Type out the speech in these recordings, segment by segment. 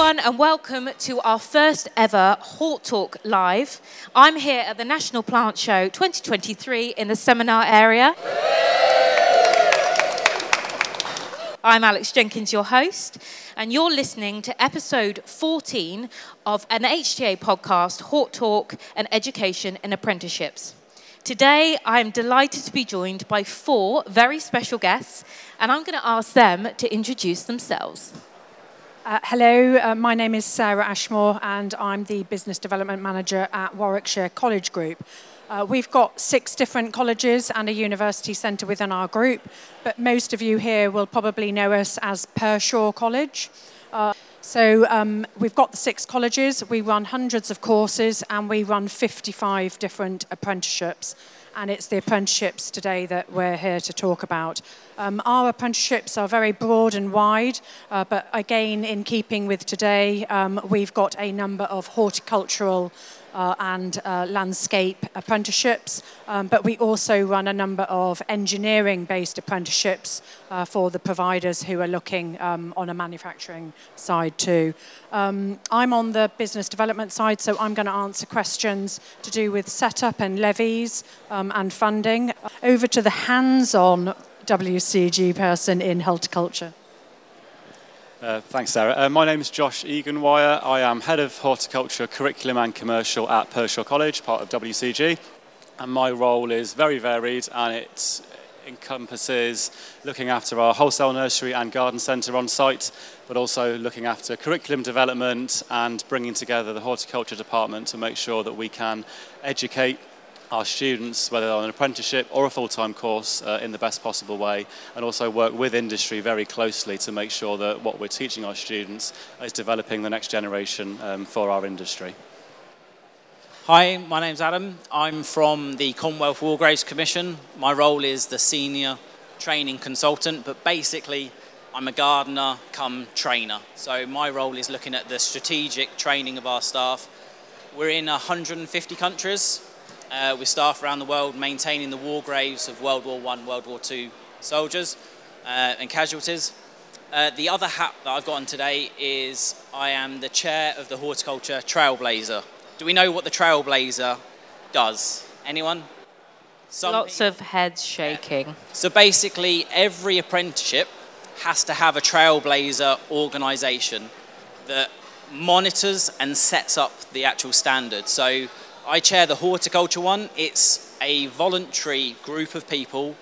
everyone, and welcome to our first ever Hort Talk Live. I'm here at the National Plant Show 2023 in the seminar area. I'm Alex Jenkins, your host, and you're listening to episode 14 of an HTA podcast, Hort Talk and Education in Apprenticeships. Today, I'm delighted to be joined by four very special guests, and I'm going to ask them to introduce themselves. Uh, hello, uh, my name is Sarah Ashmore and I'm the Business Development Manager at Warwickshire College Group. Uh, we've got six different colleges and a university centre within our group, but most of you here will probably know us as Pershore College. Uh, so um, we've got the six colleges, we run hundreds of courses, and we run 55 different apprenticeships and it's the apprenticeships today that we're here to talk about. Um, our apprenticeships are very broad and wide, uh, but again, in keeping with today, um, we've got a number of horticultural uh, and uh, landscape apprenticeships, um, but we also run a number of engineering based apprenticeships uh, for the providers who are looking um, on a manufacturing side too. Um, I'm on the business development side, so I'm going to answer questions to do with setup and levies um, and funding. Over to the hands on WCG person in horticulture. Uh, thanks, Sarah. Uh, my name is Josh Egan-Wyer. I am Head of Horticulture Curriculum and Commercial at Pershore College, part of WCG. And my role is very varied and it encompasses looking after our wholesale nursery and garden centre on site, but also looking after curriculum development and bringing together the horticulture department to make sure that we can educate our students, whether on an apprenticeship or a full-time course, uh, in the best possible way, and also work with industry very closely to make sure that what we're teaching our students is developing the next generation um, for our industry. Hi, my name's Adam. I'm from the Commonwealth War Graves Commission. My role is the senior training consultant, but basically I'm a gardener come trainer. So my role is looking at the strategic training of our staff. We're in 150 countries, uh, with staff around the world maintaining the war graves of World War I, World War II soldiers uh, and casualties. Uh, the other hat that I've got on today is I am the chair of the Horticulture Trailblazer. Do we know what the Trailblazer does? Anyone? Some Lots people? of heads shaking. Yeah. So basically, every apprenticeship has to have a Trailblazer organisation that monitors and sets up the actual standard. So I chair the horticulture one. It's a voluntary group of people.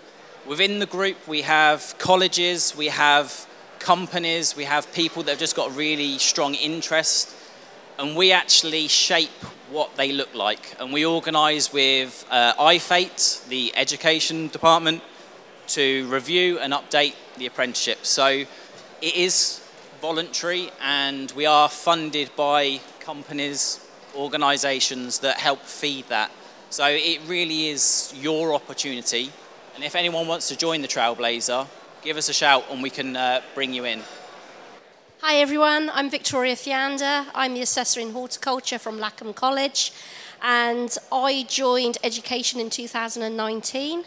Within the group, we have colleges, we have companies, we have people that have just got a really strong interest, and we actually shape what they look like. And we organise with uh, IFATE, the education department, to review and update the apprenticeship. So it is voluntary, and we are funded by companies, organisations that help feed that. So it really is your opportunity. And if anyone wants to join the Trailblazer, give us a shout and we can uh, bring you in. Hi everyone, I'm Victoria Fiander. I'm the assessor in horticulture from Lackham College, and I joined education in 2019.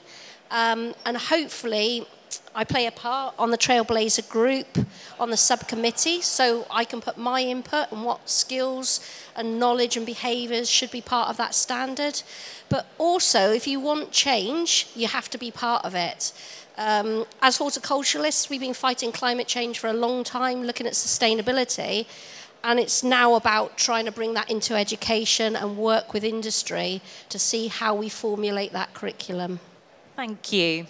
Um, and hopefully, I play a part on the Trailblazer group, on the subcommittee, so I can put my input and what skills and knowledge and behaviours should be part of that standard. But also, if you want change, you have to be part of it. Um, as horticulturalists, we've been fighting climate change for a long time, looking at sustainability. And it's now about trying to bring that into education and work with industry to see how we formulate that curriculum. Thank you.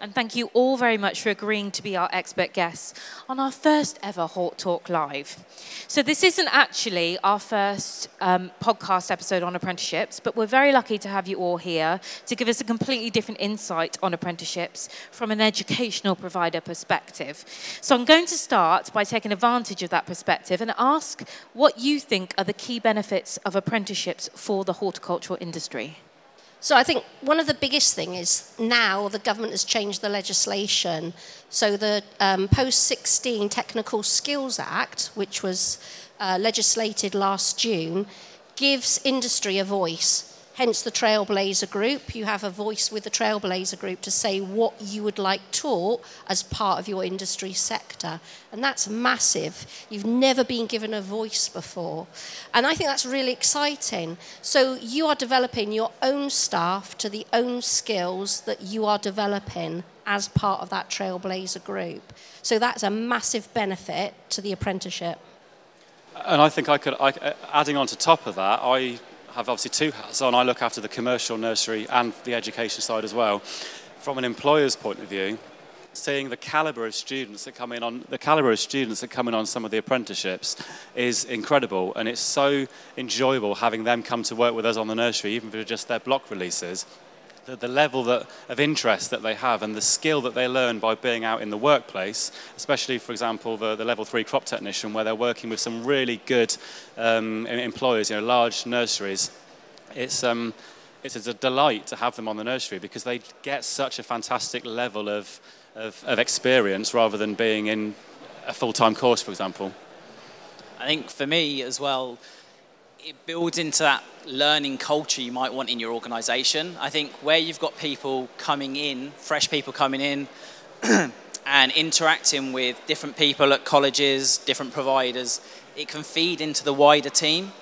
And thank you all very much for agreeing to be our expert guests on our first ever Hort Talk Live. So, this isn't actually our first um, podcast episode on apprenticeships, but we're very lucky to have you all here to give us a completely different insight on apprenticeships from an educational provider perspective. So, I'm going to start by taking advantage of that perspective and ask what you think are the key benefits of apprenticeships for the horticultural industry. So I think one of the biggest thing is now the government has changed the legislation. So the um, Post 16 Technical Skills Act, which was uh, legislated last June, gives industry a voice. Hence the Trailblazer Group. You have a voice with the Trailblazer Group to say what you would like taught as part of your industry sector. And that's massive. You've never been given a voice before. And I think that's really exciting. So you are developing your own staff to the own skills that you are developing as part of that Trailblazer Group. So that's a massive benefit to the apprenticeship. And I think I could, I, uh, adding on to top of that, I have obviously two hats on. I look after the commercial nursery and the education side as well. From an employer's point of view, seeing the caliber of students that come in on the caliber of students that come in on some of the apprenticeships is incredible and it's so enjoyable having them come to work with us on the nursery even for just their block releases the, the level that, of interest that they have and the skill that they learn by being out in the workplace, especially, for example, the, the level three crop technician, where they're working with some really good um, employers, you know, large nurseries. It's, um, it's a delight to have them on the nursery because they get such a fantastic level of, of, of experience rather than being in a full-time course, for example. I think for me as well, it builds into that learning culture you might want in your organization. I think where you've got people coming in, fresh people coming in, and interacting with different people at colleges, different providers, it can feed into the wider team.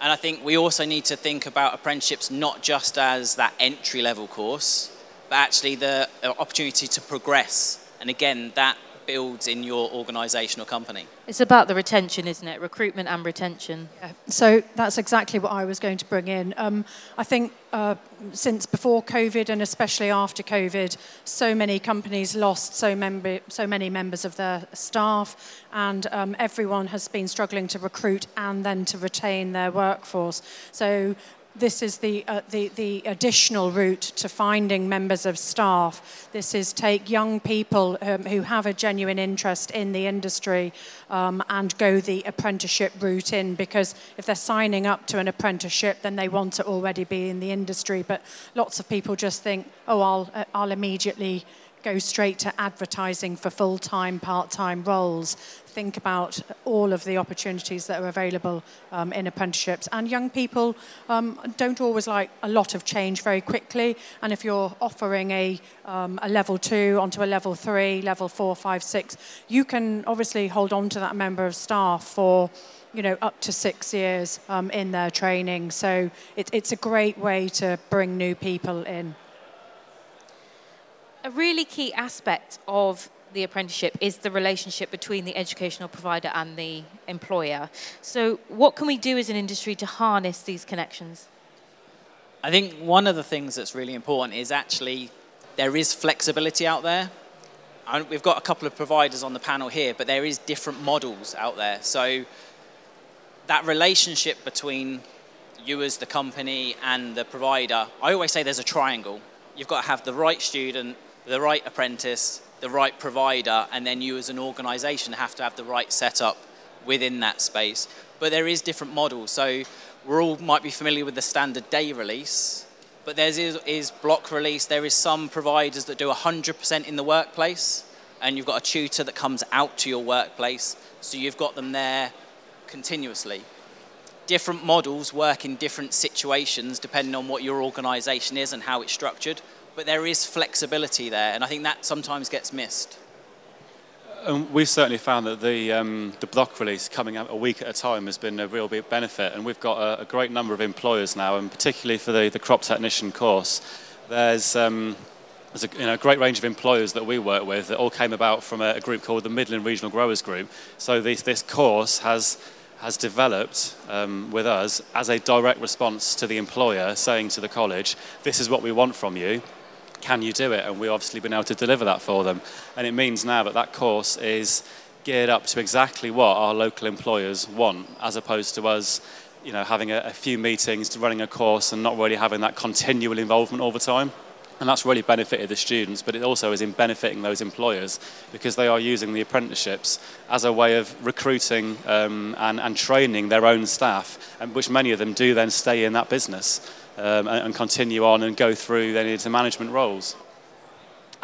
And I think we also need to think about apprenticeships not just as that entry level course, but actually the uh, opportunity to progress. And again, that builds in your organisational company. It's about the retention, isn't it? Recruitment and retention. Yeah. So that's exactly what I was going to bring in. Um, I think uh, since before COVID and especially after COVID, so many companies lost so, member, so many members of their staff, and um, everyone has been struggling to recruit and then to retain their workforce. So this is the, uh, the, the additional route to finding members of staff. This is take young people um, who have a genuine interest in the industry um, and go the apprenticeship route in because if they're signing up to an apprenticeship, then they want to already be in the industry. But lots of people just think, oh, I'll, uh, I'll immediately go straight to advertising for full time, part time roles. Think about all of the opportunities that are available um, in apprenticeships. And young people um, don't always like a lot of change very quickly. And if you're offering a, um, a level two onto a level three, level four, five, six, you can obviously hold on to that member of staff for you know, up to six years um, in their training. So it, it's a great way to bring new people in a really key aspect of the apprenticeship is the relationship between the educational provider and the employer. So, what can we do as an industry to harness these connections? I think one of the things that's really important is actually there is flexibility out there. We've got a couple of providers on the panel here, but there is different models out there. So that relationship between you as the company and the provider, I always say there's a triangle. You've got to have the right student, the right apprentice, the right provider, and then you as an organization have to have the right setup within that space. But there is different models. So we all might be familiar with the standard day release, but there is, is block release. There is some providers that do 100% in the workplace, and you've got a tutor that comes out to your workplace. So you've got them there continuously. Different models work in different situations depending on what your organization is and how it's structured but there is flexibility there, and I think that sometimes gets missed. And we've certainly found that the, um, the block release coming out a week at a time has been a real big benefit, and we've got a, a great number of employers now, and particularly for the, the crop technician course, there's, um, there's a you know, great range of employers that we work with that all came about from a, a group called the Midland Regional Growers Group. So this, this course has has developed um, with us as a direct response to the employer saying to the college, this is what we want from you can you do it? And we've obviously been able to deliver that for them. And it means now that that course is geared up to exactly what our local employers want, as opposed to us, you know, having a, a few meetings, running a course, and not really having that continual involvement all the time. And that's really benefited the students, but it also is in benefiting those employers because they are using the apprenticeships as a way of recruiting um, and, and training their own staff, and which many of them do then stay in that business um, and, and, continue on and go through then into management roles?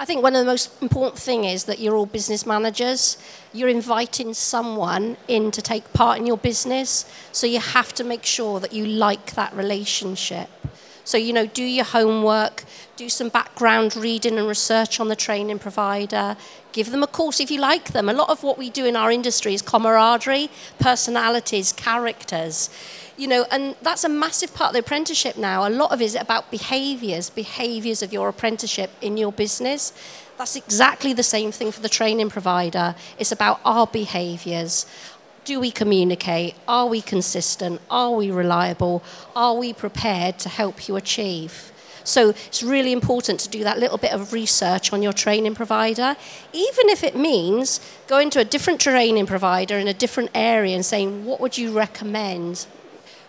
I think one of the most important thing is that you're all business managers. You're inviting someone in to take part in your business, so you have to make sure that you like that relationship. So, you know, do your homework, do some background reading and research on the training provider, give them a course if you like them. A lot of what we do in our industry is camaraderie, personalities, characters. You know, and that's a massive part of the apprenticeship now. A lot of it is about behaviours, behaviours of your apprenticeship in your business. That's exactly the same thing for the training provider. It's about our behaviours. Do we communicate? Are we consistent? Are we reliable? Are we prepared to help you achieve? So it's really important to do that little bit of research on your training provider, even if it means going to a different training provider in a different area and saying, what would you recommend?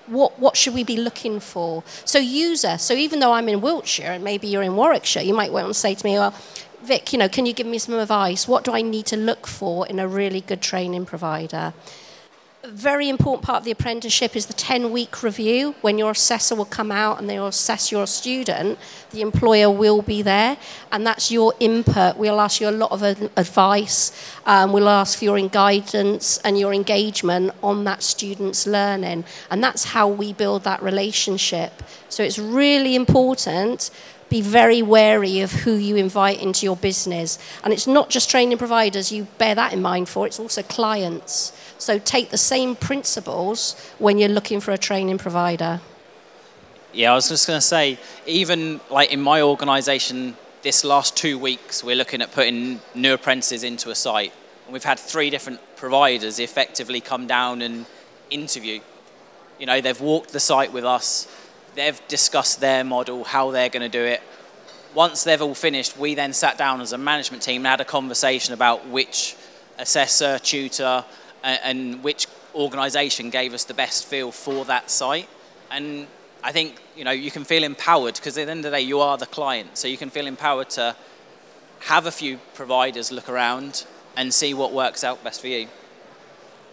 What, what should we be looking for? So, user, so even though I'm in Wiltshire and maybe you're in Warwickshire, you might want to say to me, well, Vic, you know, can you give me some advice? What do I need to look for in a really good training provider? Very important part of the apprenticeship is the 10 week review. When your assessor will come out and they will assess your student, the employer will be there, and that's your input. We'll ask you a lot of advice, um, we'll ask for your guidance and your engagement on that student's learning, and that's how we build that relationship. So it's really important be very wary of who you invite into your business. And it's not just training providers you bear that in mind for, it's also clients. So take the same principles when you're looking for a training provider. Yeah, I was just going to say, even like in my organisation, this last two weeks, we're looking at putting new apprentices into a site. And we've had three different providers effectively come down and interview. You know, they've walked the site with us, they've discussed their model, how they're going to do it. Once they've all finished, we then sat down as a management team and had a conversation about which assessor, tutor, and, and which organisation gave us the best feel for that site. And I think you know you can feel empowered because at the end of the day you are the client, so you can feel empowered to have a few providers look around and see what works out best for you.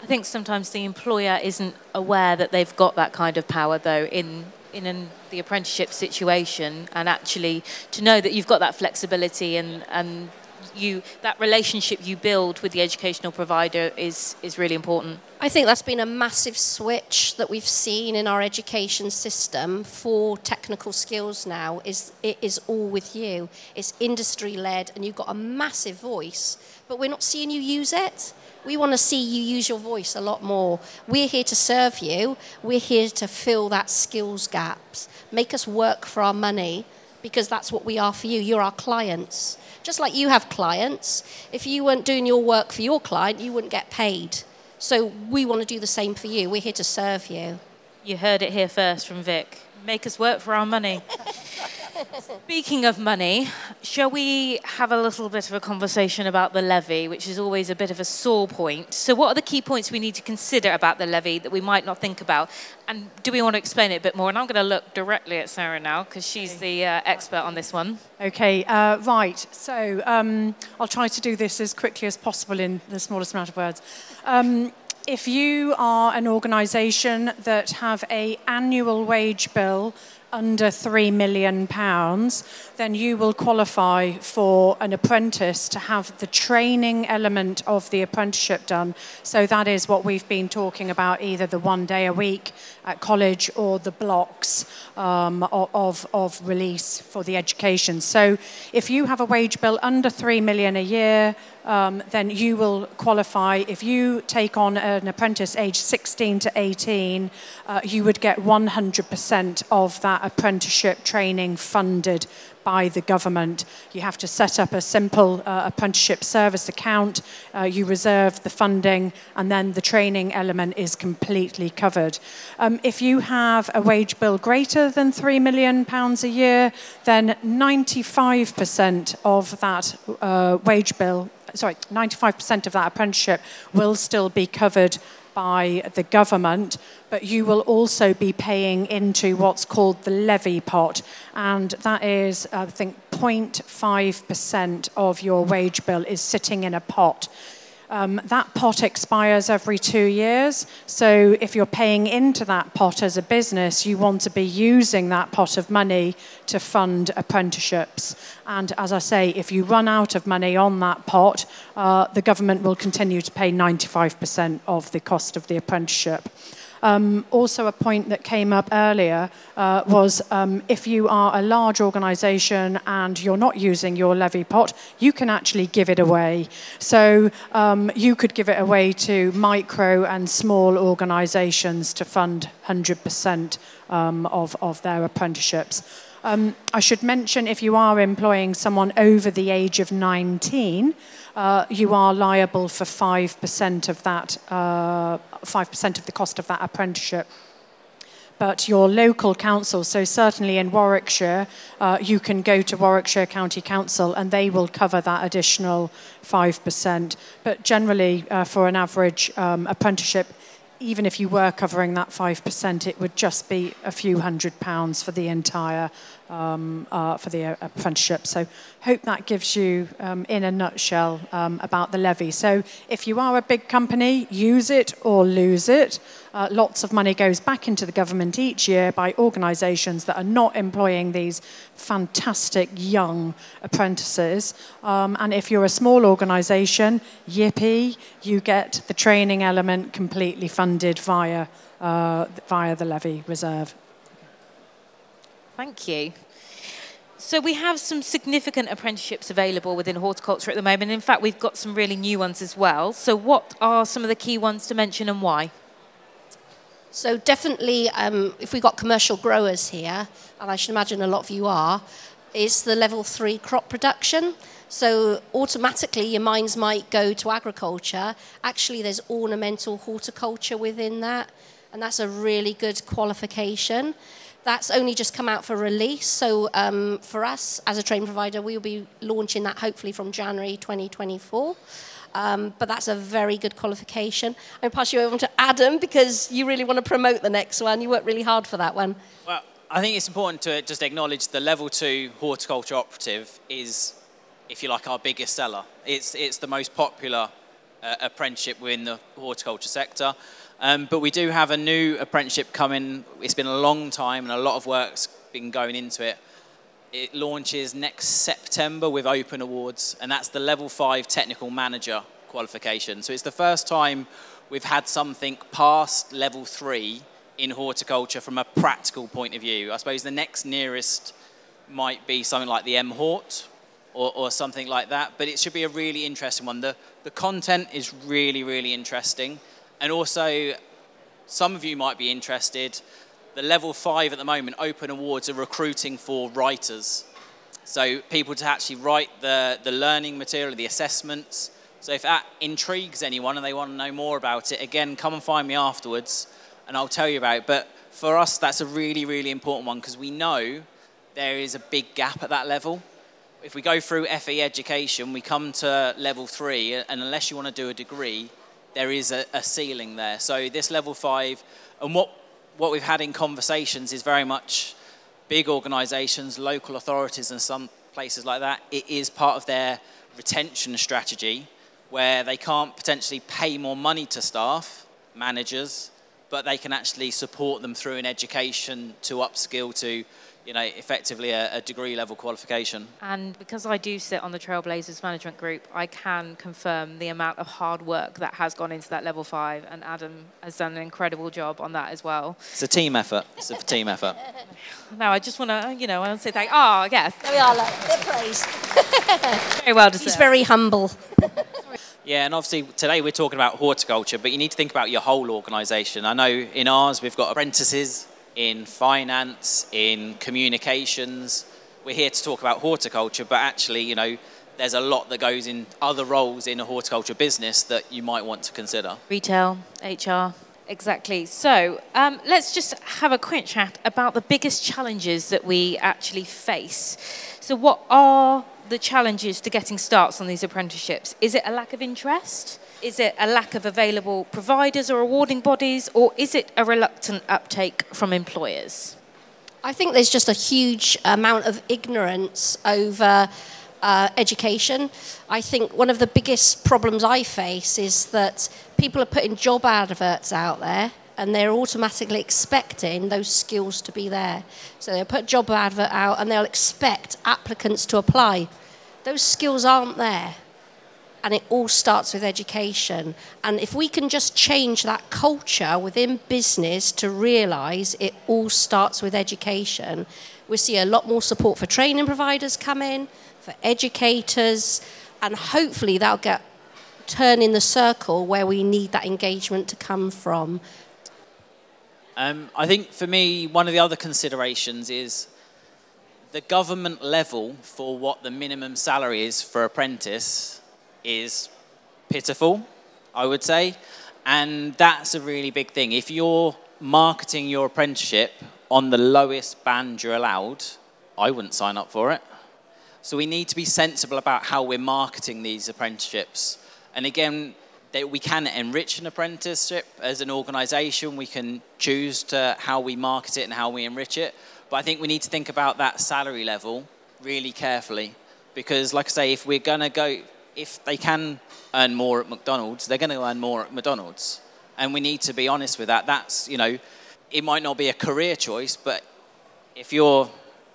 I think sometimes the employer isn't aware that they've got that kind of power though in in an, the apprenticeship situation and actually to know that you've got that flexibility and, and you that relationship you build with the educational provider is is really important. I think that's been a massive switch that we've seen in our education system for technical skills now is it is all with you. It's industry led and you've got a massive voice, but we're not seeing you use it. We want to see you use your voice a lot more. We're here to serve you. We're here to fill that skills gaps. Make us work for our money because that's what we are for you. You're our clients. Just like you have clients, if you weren't doing your work for your client, you wouldn't get paid. So we want to do the same for you. We're here to serve you. You heard it here first from Vic. Make us work for our money. Speaking of money, shall we have a little bit of a conversation about the levy, which is always a bit of a sore point? So, what are the key points we need to consider about the levy that we might not think about? And do we want to explain it a bit more? And I'm going to look directly at Sarah now because she's the uh, expert on this one. Okay, uh, right. So, um, I'll try to do this as quickly as possible in the smallest amount of words. Um, if you are an organisation that have a annual wage bill under £3 million, then you will qualify for an apprentice to have the training element of the apprenticeship done. So that is what we've been talking about, either the one day a week at college or the blocks um, of, of release for the education. So if you have a wage bill under 3 million a year, um, then you will qualify. If you take on an apprentice aged 16 to 18, uh, you would get 100% of that apprenticeship training funded by the government. You have to set up a simple uh, apprenticeship service account, uh, you reserve the funding, and then the training element is completely covered. Um, if you have a wage bill greater than £3 million a year, then 95% of that uh, wage bill sorry, 95% of that apprenticeship will still be covered by the government, but you will also be paying into what's called the levy pot, and that is, I think, 0.5% of your wage bill is sitting in a pot. Um, that pot expires every two years. So if you're paying into that pot as a business, you want to be using that pot of money to fund apprenticeships. And as I say, if you run out of money on that pot, uh, the government will continue to pay 95% of the cost of the apprenticeship. Um, also, a point that came up earlier uh, was um, if you are a large organisation and you're not using your levy pot, you can actually give it away. So um, you could give it away to micro and small organisations to fund 100% um, of, of their apprenticeships. Um, I should mention if you are employing someone over the age of 19, uh, you are liable for 5% of that, uh, 5% of the cost of that apprenticeship. But your local council, so certainly in Warwickshire, uh, you can go to Warwickshire County Council and they will cover that additional 5%. But generally, uh, for an average um, apprenticeship, even if you were covering that 5%, it would just be a few hundred pounds for the entire um, uh, for the uh, apprenticeship. So hope that gives you, um, in a nutshell, um, about the levy. So if you are a big company, use it or lose it. Uh, lots of money goes back into the government each year by organisations that are not employing these fantastic young apprentices. Um, and if you're a small organisation, yippee, you get the training element completely funded via, uh, via the levy reserve. Thank you. So we have some significant apprenticeships available within horticulture at the moment. In fact, we've got some really new ones as well. So what are some of the key ones to mention and why? So definitely, um, if we've got commercial growers here, and I should imagine a lot of you are, is the level three crop production. So automatically your minds might go to agriculture. Actually, there's ornamental horticulture within that, and that's a really good qualification. That's only just come out for release. So um, for us as a training provider, we'll be launching that hopefully from January 2024. Um, but that's a very good qualification. I'm pass you over to Adam because you really want to promote the next one. You worked really hard for that one. Well, I think it's important to just acknowledge the level two horticulture operative is, if you like, our biggest seller. It's, it's the most popular uh, apprenticeship within the horticulture sector. Um, but we do have a new apprenticeship coming. It's been a long time and a lot of work's been going into it. It launches next September with Open Awards, and that's the level five technical manager qualification. So it's the first time we've had something past level three in horticulture from a practical point of view. I suppose the next nearest might be something like the M Hort or, or, something like that, but it should be a really interesting one. The, the content is really, really interesting. And also, some of you might be interested. The level five at the moment, open awards, are recruiting for writers. So, people to actually write the, the learning material, the assessments. So, if that intrigues anyone and they want to know more about it, again, come and find me afterwards and I'll tell you about it. But for us, that's a really, really important one because we know there is a big gap at that level. If we go through FE education, we come to level three, and unless you want to do a degree, there is a, a ceiling there. So this level five, and what what we've had in conversations is very much big organisations, local authorities, and some places like that. It is part of their retention strategy where they can't potentially pay more money to staff, managers, but they can actually support them through an education to upskill to you know, effectively a, a, degree level qualification. And because I do sit on the Trailblazers management group, I can confirm the amount of hard work that has gone into that level five, and Adam has done an incredible job on that as well. It's a team effort. It's a team effort. Now I just want to, you know, I want to say thank. Oh, yes. There we are. Look, bit praise. very well deserved. He's very humble. Yeah, and obviously today we're talking about horticulture, but you need to think about your whole organisation. I know in ours we've got apprentices in finance, in communications. We're here to talk about horticulture, but actually, you know, there's a lot that goes in other roles in a horticulture business that you might want to consider. Retail, HR, exactly. So um, let's just have a quick chat about the biggest challenges that we actually face. So, what are the challenges to getting starts on these apprenticeships? Is it a lack of interest? Is it a lack of available providers or awarding bodies, or is it a reluctant uptake from employers? I think there's just a huge amount of ignorance over uh, education. I think one of the biggest problems I face is that people are putting job adverts out there and they're automatically expecting those skills to be there. So they'll put job advert out and they'll expect applicants to apply. Those skills aren't there and it all starts with education. And if we can just change that culture within business to realize it all starts with education, we see a lot more support for training providers come in, for educators, and hopefully that'll get turn in the circle where we need that engagement to come from. Um, I think for me, one of the other considerations is the government level for what the minimum salary is for apprentice is pitiful, I would say. And that's a really big thing. If you're marketing your apprenticeship on the lowest band you're allowed, I wouldn't sign up for it. So we need to be sensible about how we're marketing these apprenticeships. And again, we can enrich an apprenticeship as an organisation. We can choose to how we market it and how we enrich it. But I think we need to think about that salary level really carefully because, like I say, if we're going to go, if they can earn more at McDonald's, they're going to earn more at McDonald's, and we need to be honest with that. That's you know, it might not be a career choice, but if you're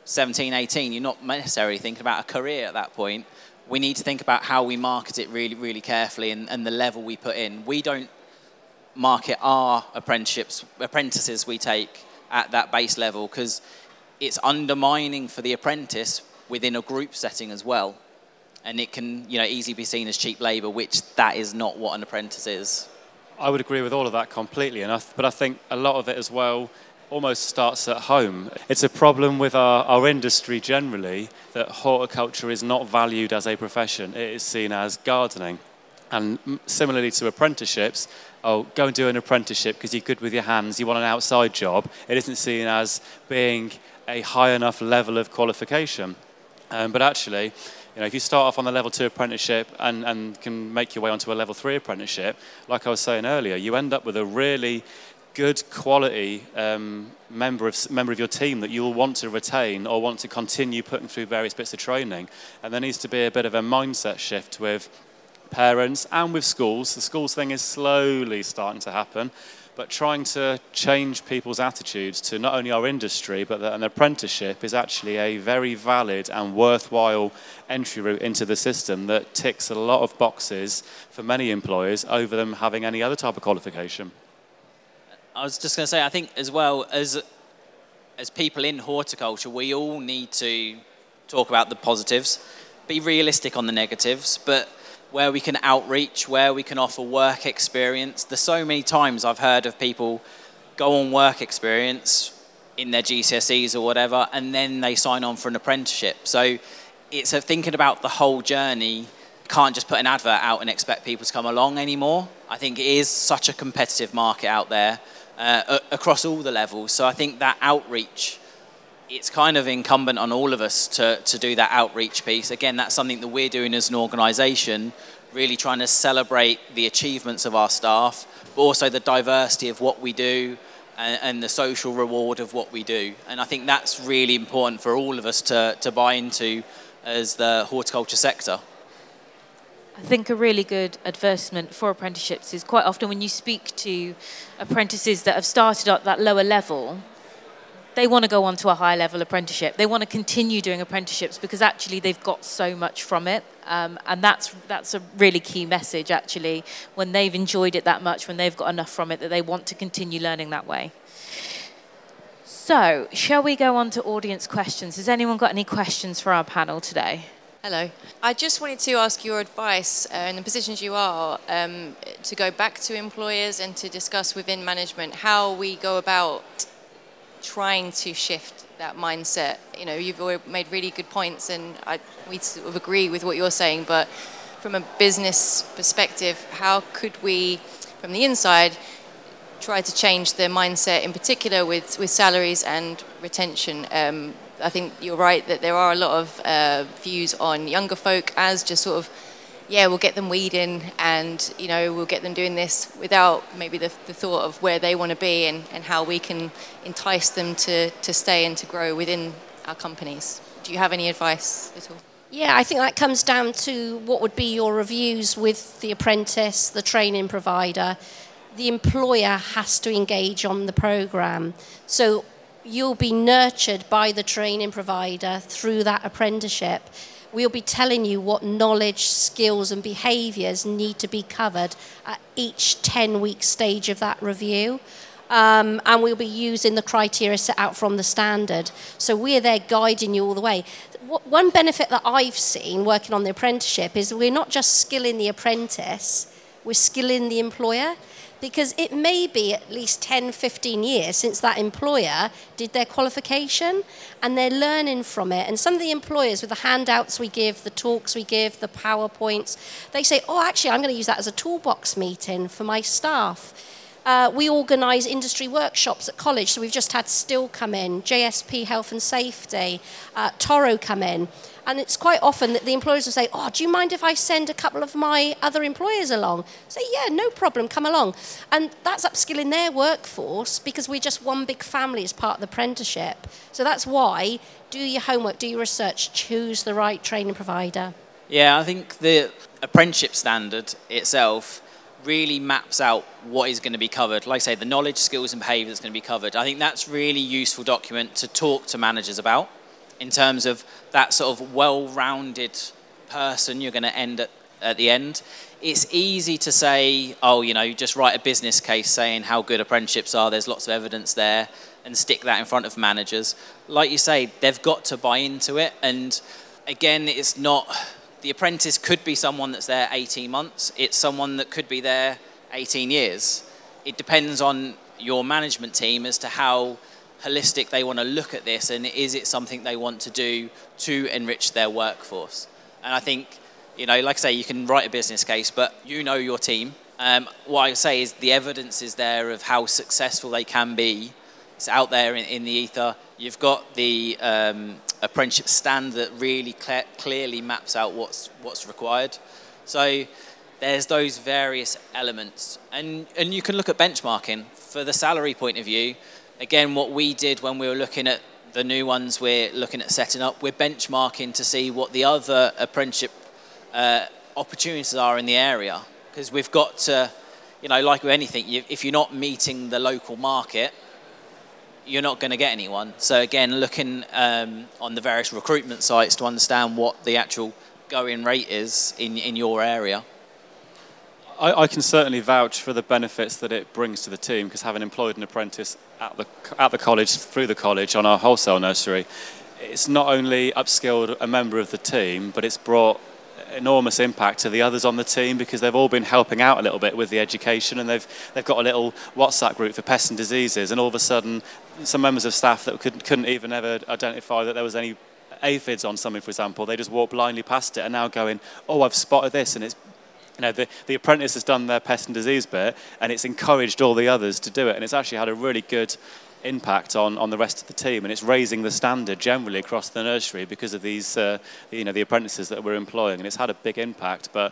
17, 18, you're not necessarily thinking about a career at that point. We need to think about how we market it really, really carefully and, and the level we put in. We don't market our apprenticeships, apprentices we take at that base level because it's undermining for the apprentice within a group setting as well. And it can, you know, easily be seen as cheap labour, which that is not what an apprentice is. I would agree with all of that completely, and but I think a lot of it as well almost starts at home. It's a problem with our, our industry generally that horticulture is not valued as a profession. It is seen as gardening. And similarly to apprenticeships, oh, go and do an apprenticeship because you're good with your hands, you want an outside job. It isn't seen as being a high enough level of qualification. Um, but actually, you know, if you start off on the level two apprenticeship and, and can make your way onto a level three apprenticeship, like I was saying earlier, you end up with a really good quality um, member of member of your team that you will want to retain or want to continue putting through various bits of training. And there needs to be a bit of a mindset shift with parents and with schools. The schools thing is slowly starting to happen but trying to change people's attitudes to not only our industry, but that an apprenticeship is actually a very valid and worthwhile entry route into the system that ticks a lot of boxes for many employers over them having any other type of qualification. I was just going to say, I think as well as as people in horticulture, we all need to talk about the positives, be realistic on the negatives, but where we can outreach, where we can offer work experience. There's so many times I've heard of people go on work experience in their GCSEs or whatever, and then they sign on for an apprenticeship. So it's a thinking about the whole journey. Can't just put an advert out and expect people to come along anymore. I think it is such a competitive market out there uh, across all the levels. So I think that outreach it's kind of incumbent on all of us to, to do that outreach piece. Again, that's something that we're doing as an organisation, really trying to celebrate the achievements of our staff, but also the diversity of what we do and, and, the social reward of what we do. And I think that's really important for all of us to, to buy into as the horticulture sector. I think a really good advertisement for apprenticeships is quite often when you speak to apprentices that have started at that lower level, they want to go on to a high level apprenticeship. They want to continue doing apprenticeships because actually they've got so much from it. Um, and that's, that's a really key message, actually, when they've enjoyed it that much, when they've got enough from it that they want to continue learning that way. So, shall we go on to audience questions? Has anyone got any questions for our panel today? Hello. I just wanted to ask your advice uh, in the positions you are um, to go back to employers and to discuss within management how we go about trying to shift that mindset. You know, you've made really good points, and I, we sort of agree with what you're saying. But from a business perspective, how could we, from the inside, try to change the mindset, in particular with, with salaries and retention? Um, I think you're right that there are a lot of uh, views on younger folk as just sort of yeah, we'll get them weeding and, you know, we'll get them doing this without maybe the, the thought of where they want to be and, and how we can entice them to, to stay and to grow within our companies. Do you have any advice at all? Yeah, I think that comes down to what would be your reviews with the apprentice, the training provider. The employer has to engage on the program. So you'll be nurtured by the training provider through that apprenticeship we'll be telling you what knowledge, skills, and behaviours need to be covered at each 10 week stage of that review. Um, and we'll be using the criteria set out from the standard. So we're there guiding you all the way. One benefit that I've seen working on the apprenticeship is we're not just skilling the apprentice, we're skilling the employer because it may be at least 10, 15 years since that employer did their qualification and they're learning from it. And some of the employers, with the handouts we give, the talks we give, the PowerPoints, they say, oh, actually, I'm going to use that as a toolbox meeting for my staff. Uh, we organise industry workshops at college, so we've just had Stihl come in, JSP Health and Safety, uh, Toro come in. And it's quite often that the employers will say, Oh, do you mind if I send a couple of my other employers along? Say, Yeah, no problem, come along. And that's upskilling their workforce because we're just one big family as part of the apprenticeship. So that's why do your homework, do your research, choose the right training provider. Yeah, I think the apprenticeship standard itself really maps out what is going to be covered. Like I say, the knowledge, skills, and behaviour that's going to be covered. I think that's really useful document to talk to managers about in terms of that sort of well-rounded person you're going to end at, at the end. It's easy to say, oh, you know, just write a business case saying how good apprenticeships are. There's lots of evidence there, and stick that in front of managers. Like you say, they've got to buy into it. And again, it's not the apprentice could be someone that's there 18 months. It's someone that could be there 18 years. It depends on your management team as to how holistic they want to look at this and is it something they want to do to enrich their workforce. And I think, you know, like I say, you can write a business case, but you know your team. Um, what I say is the evidence is there of how successful they can be. It's out there in, in the ether. You've got the um, apprenticeship stand that really cl- clearly maps out what's what's required. So there's those various elements, and and you can look at benchmarking for the salary point of view again, what we did when we were looking at the new ones we're looking at setting up, we're benchmarking to see what the other apprenticeship uh, opportunities are in the area. Because we've got to, you know, like with anything, you, if you're not meeting the local market, you're not going to get anyone. So again, looking um, on the various recruitment sites to understand what the actual going rate is in, in your area. I, I, can certainly vouch for the benefits that it brings to the team because having employed an apprentice at the, at the college, through the college on our wholesale nursery, it's not only upskilled a member of the team, but it's brought enormous impact to the others on the team because they've all been helping out a little bit with the education and they've they've got a little WhatsApp group for pests and diseases and all of a sudden some members of staff that could, couldn't even ever identify that there was any aphids on something for example they just walk blindly past it and now going oh I've spotted this and it's you know, the, the apprentice has done their pest and disease bit and it's encouraged all the others to do it. And it's actually had a really good impact on, on the rest of the team and it's raising the standard generally across the nursery because of these, uh, you know, the apprentices that we're employing. And it's had a big impact. But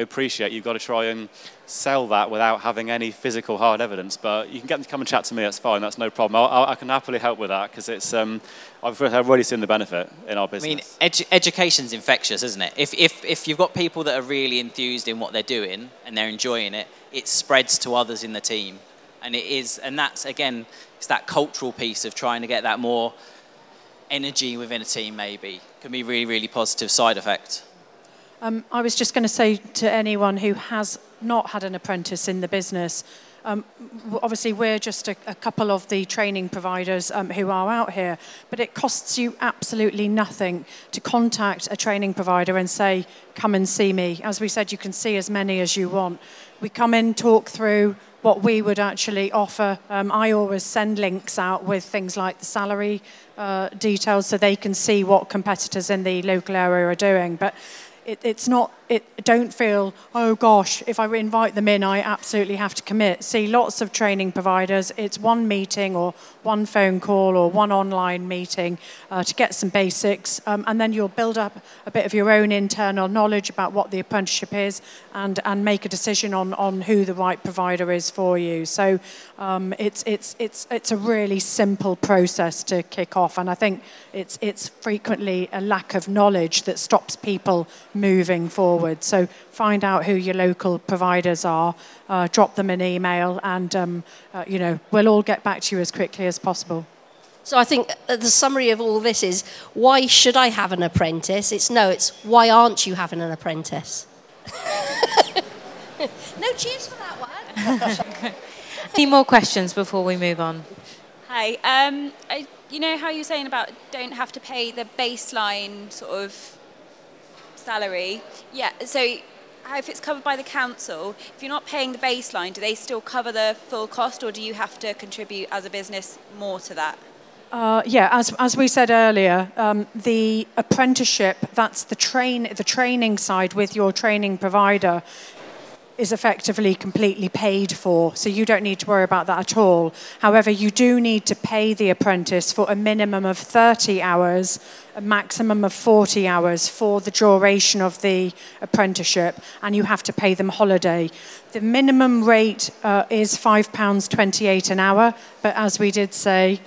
appreciate you've got to try and sell that without having any physical hard evidence. But you can get them to come and chat to me. That's fine. That's no problem. I'll, I can happily help with that because it's. Um, I've, I've already seen the benefit in our business. I mean, edu- education's infectious, isn't it? If, if if you've got people that are really enthused in what they're doing and they're enjoying it, it spreads to others in the team, and it is. And that's again, it's that cultural piece of trying to get that more energy within a team. Maybe can be really really positive side effect. Um, I was just going to say to anyone who has not had an apprentice in the business, um, obviously we're just a, a, couple of the training providers um, who are out here, but it costs you absolutely nothing to contact a training provider and say, come and see me. As we said, you can see as many as you want. We come in, talk through what we would actually offer. Um, I always send links out with things like the salary uh, details so they can see what competitors in the local area are doing. But it, it's not it, don't feel, oh gosh, if I invite them in, I absolutely have to commit. See lots of training providers. It's one meeting or one phone call or one online meeting uh, to get some basics, um, and then you'll build up a bit of your own internal knowledge about what the apprenticeship is and, and make a decision on, on who the right provider is for you. So um, it's, it's, it's, it's a really simple process to kick off, and I think it's, it's frequently a lack of knowledge that stops people moving forward forward. So find out who your local providers are, uh, drop them an email, and um, uh, you know we'll all get back to you as quickly as possible. So I think uh, the summary of all this is why should I have an apprentice? It's no, it's why aren't you having an apprentice? no cheers for that one. Any more questions before we move on? Hi. Um, I, you know how you're saying about don't have to pay the baseline sort of salary? Yeah. So if it's covered by the council, if you're not paying the baseline, do they still cover the full cost, or do you have to contribute as a business more to that? Uh, yeah, as, as we said earlier, um, the apprenticeship, that's the, train, the training side with your training provider, is effectively completely paid for, so you don't need to worry about that at all. However, you do need to pay the apprentice for a minimum of 30 hours, a maximum of 40 hours for the duration of the apprenticeship, and you have to pay them holiday. The minimum rate uh, is £5.28 an hour, but as we did say,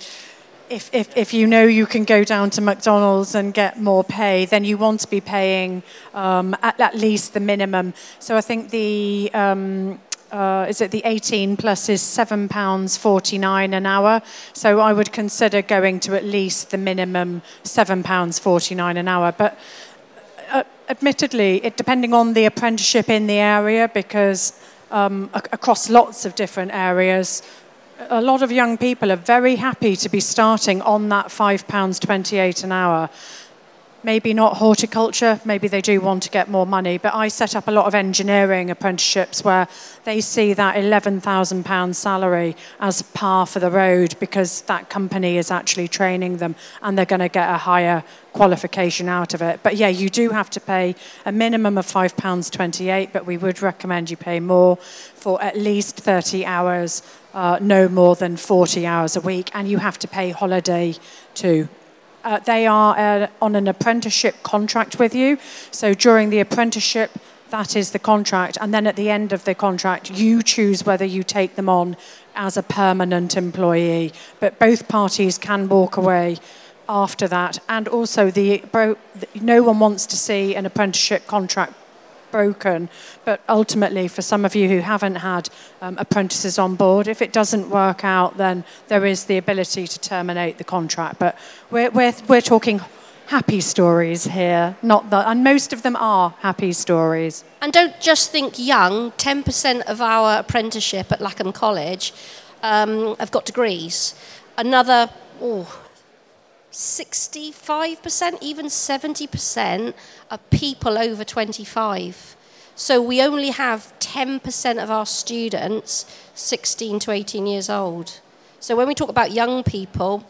if, if, if you know you can go down to McDonald's and get more pay, then you want to be paying um, at, at, least the minimum. So I think the um, uh, is it the 18 plus is seven pounds 49 an hour. So I would consider going to at least the minimum seven pounds 49 an hour. But uh, admittedly, it depending on the apprenticeship in the area, because um, across lots of different areas a lot of young people are very happy to be starting on that £5.28 an hour. Maybe not horticulture, maybe they do want to get more money, but I set up a lot of engineering apprenticeships where they see that £11,000 salary as par for the road because that company is actually training them and they're going to get a higher qualification out of it. But yeah, you do have to pay a minimum of £5.28, but we would recommend you pay more for at least 30 hours uh, no more than 40 hours a week, and you have to pay holiday too. Uh, they are uh, on an apprenticeship contract with you. So during the apprenticeship, that is the contract. And then at the end of the contract, you choose whether you take them on as a permanent employee. But both parties can walk away after that. And also, the, no one wants to see an apprenticeship contract broken. But ultimately, for some of you who haven't had um, apprentices on board, if it doesn't work out, then there is the ability to terminate the contract. But we're, we're, we're talking happy stories here, not that, and most of them are happy stories. And don't just think young. Ten percent of our apprenticeship at Lackham College um, have got degrees. Another, oh, 65%, even 70% are people over 25. So we only have 10% of our students 16 to 18 years old. So when we talk about young people,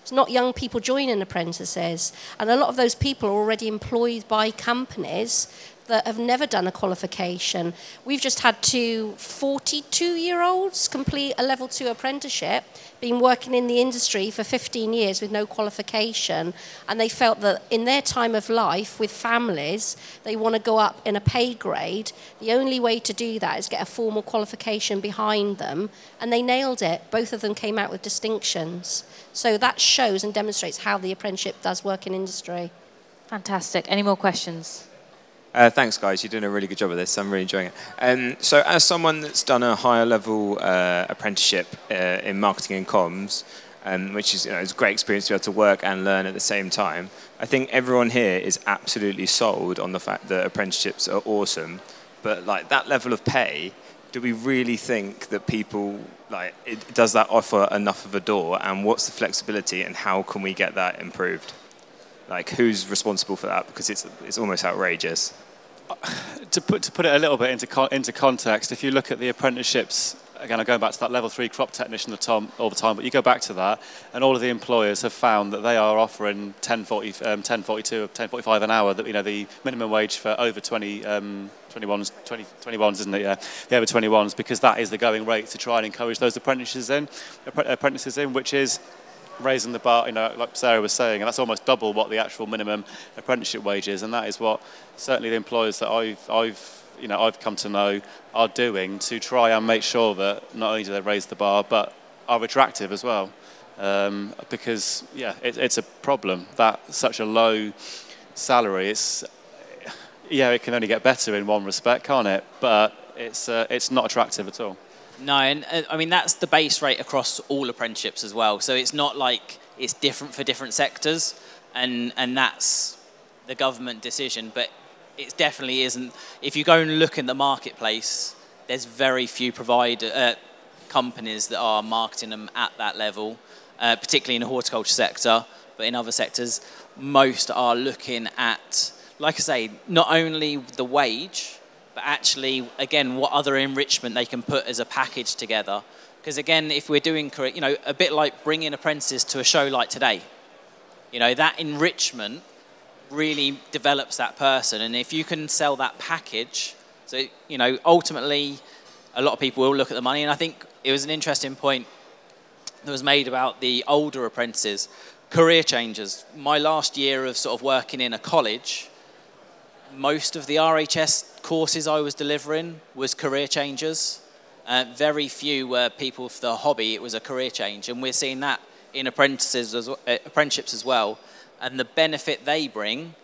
it's not young people joining apprentices. And a lot of those people are already employed by companies that have never done a qualification. We've just had two 42 year olds complete a level two apprenticeship, been working in the industry for 15 years with no qualification, and they felt that in their time of life with families, they want to go up in a pay grade. The only way to do that is get a formal qualification behind them, and they nailed it. Both of them came out with distinctions. So that shows and demonstrates how the apprenticeship does work in industry. Fantastic. Any more questions? Uh, thanks, guys. You're doing a really good job of this. I'm really enjoying it. Um, so, as someone that's done a higher level uh, apprenticeship uh, in marketing and comms, um, which is you know, it's a great experience to be able to work and learn at the same time, I think everyone here is absolutely sold on the fact that apprenticeships are awesome. But like that level of pay, do we really think that people like it, does that offer enough of a door? And what's the flexibility, and how can we get that improved? Like, who's responsible for that? Because it's, it's almost outrageous. To put, to put it a little bit into, into context, if you look at the apprenticeships, again, I'm going back to that level three crop technician all the time, but you go back to that, and all of the employers have found that they are offering 10.40, um, 10.42 or 10.45 an hour, that, you know, the minimum wage for over 20, um, 21s, 20, 21s, isn't it? Yeah, the over 21s, because that is the going rate to try and encourage those apprentices in, apprentices in, which is raising the bar, you know, like Sarah was saying, and that's almost double what the actual minimum apprenticeship wage is, and that is what certainly the employers that I've, I've, you know, I've come to know are doing to try and make sure that not only do they raise the bar, but are attractive as well. Um, because yeah, it, it's a problem that such a low salary. It's yeah, it can only get better in one respect, can't it? But it's uh, it's not attractive at all. No, and uh, I mean that's the base rate across all apprenticeships as well. So it's not like it's different for different sectors, and and that's the government decision. But it definitely isn't. If you go and look in the marketplace, there's very few provider uh, companies that are marketing them at that level, uh, particularly in the horticulture sector. But in other sectors, most are looking at, like I say, not only the wage, but actually, again, what other enrichment they can put as a package together. Because again, if we're doing, correct, you know, a bit like bringing apprentices to a show like today, you know, that enrichment really develops that person. And if you can sell that package, so, you know, ultimately, a lot of people will look at the money. And I think it was an interesting point that was made about the older apprentices, career changers. My last year of sort of working in a college, most of the RHS courses I was delivering was career changers. Uh, very few were people for the hobby. It was a career change, and we're seeing that in apprentices as, uh, apprenticeships as well. And the benefit they bring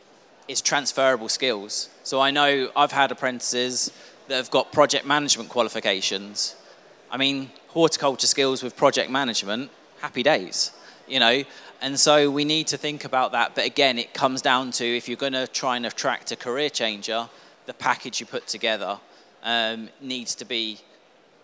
is transferable skills. So I know I've had apprentices that have got project management qualifications. I mean, horticulture skills with project management, happy days, you know. And so we need to think about that. But again, it comes down to if you're going to try and attract a career changer, the package you put together um, needs to be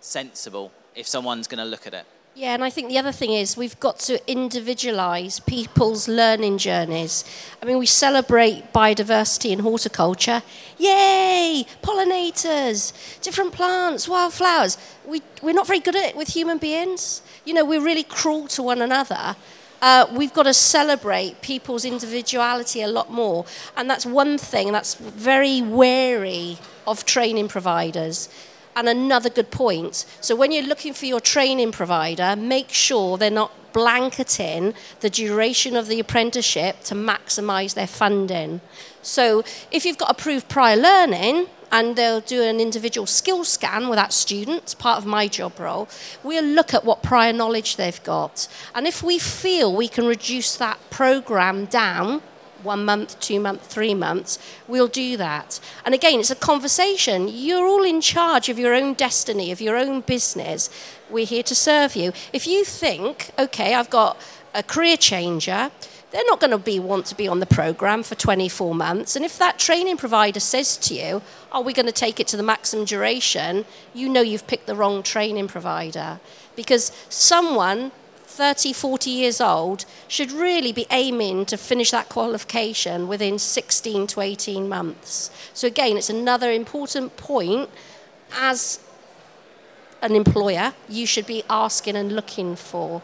sensible if someone's going to look at it. Yeah, and I think the other thing is we've got to individualise people's learning journeys. I mean, we celebrate biodiversity in horticulture. Yay! Pollinators, different plants, wildflowers. We, we're not very good at it with human beings. You know, we're really cruel to one another. Uh, we've got to celebrate people's individuality a lot more. And that's one thing that's very wary of training providers and another good point. So when you're looking for your training provider, make sure they're not blanketing the duration of the apprenticeship to maximize their funding. So if you've got approved prior learning, and they'll do an individual skill scan with that student, it's part of my job role. We'll look at what prior knowledge they've got. And if we feel we can reduce that program down one month, two months, three months, we'll do that. And again, it's a conversation. You're all in charge of your own destiny, of your own business. We're here to serve you. If you think, okay, I've got a career changer, they're not going to be want to be on the program for 24 months and if that training provider says to you are we going to take it to the maximum duration you know you've picked the wrong training provider because someone 30, 40 years old should really be aiming to finish that qualification within 16 to 18 months. So, again, it's another important point as an employer you should be asking and looking for.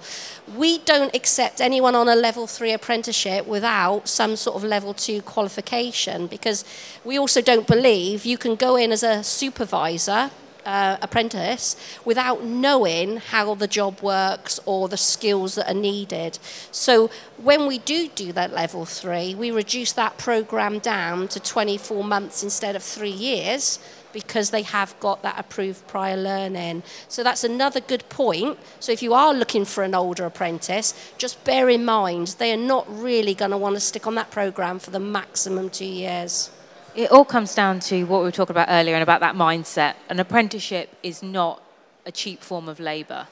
We don't accept anyone on a level three apprenticeship without some sort of level two qualification because we also don't believe you can go in as a supervisor uh, apprentice without knowing how the job works or the skills that are needed. So when we do do that level three, we reduce that program down to 24 months instead of three years because they have got that approved prior learning. So that's another good point. So if you are looking for an older apprentice, just bear in mind they are not really going to want to stick on that program for the maximum two years it all comes down to what we were talking about earlier and about that mindset. An apprenticeship is not a cheap form of labour.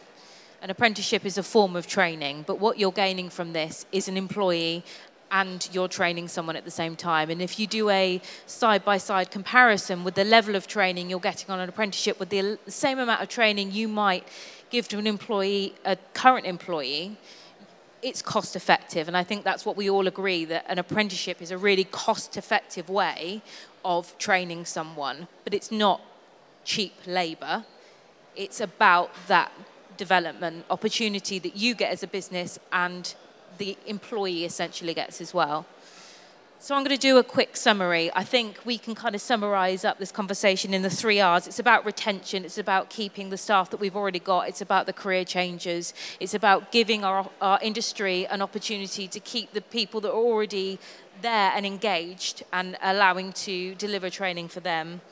An apprenticeship is a form of training, but what you're gaining from this is an employee and you're training someone at the same time. And if you do a side by side comparison with the level of training you're getting on an apprenticeship with the same amount of training you might give to an employee, a current employee, it's cost effective. And I think that's what we all agree that an apprenticeship is a really cost effective way of training someone, but it's not cheap labour. It's about that development opportunity that you get as a business and the employee essentially gets as well. So I'm going to do a quick summary. I think we can kind of summarize up this conversation in the three R's. It's about retention, it's about keeping the staff that we've already got, it's about the career changes, it's about giving our, our industry an opportunity to keep the people that are already there and engaged and allowing to deliver training for them.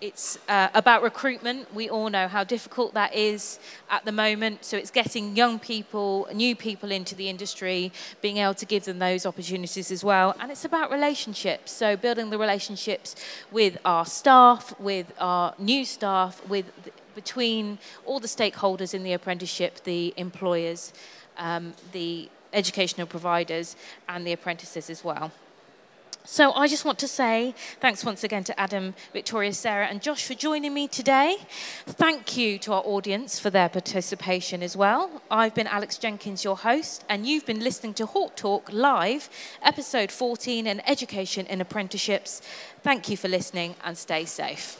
It's uh, about recruitment. We all know how difficult that is at the moment. So it's getting young people, new people into the industry, being able to give them those opportunities as well. And it's about relationships. So building the relationships with our staff, with our new staff, with between all the stakeholders in the apprenticeship, the employers, um, the educational providers and the apprentices as well. So I just want to say thanks once again to Adam, Victoria, Sarah, and Josh for joining me today. Thank you to our audience for their participation as well. I've been Alex Jenkins, your host, and you've been listening to Hort Talk Live, episode 14 in Education in Apprenticeships. Thank you for listening and stay safe.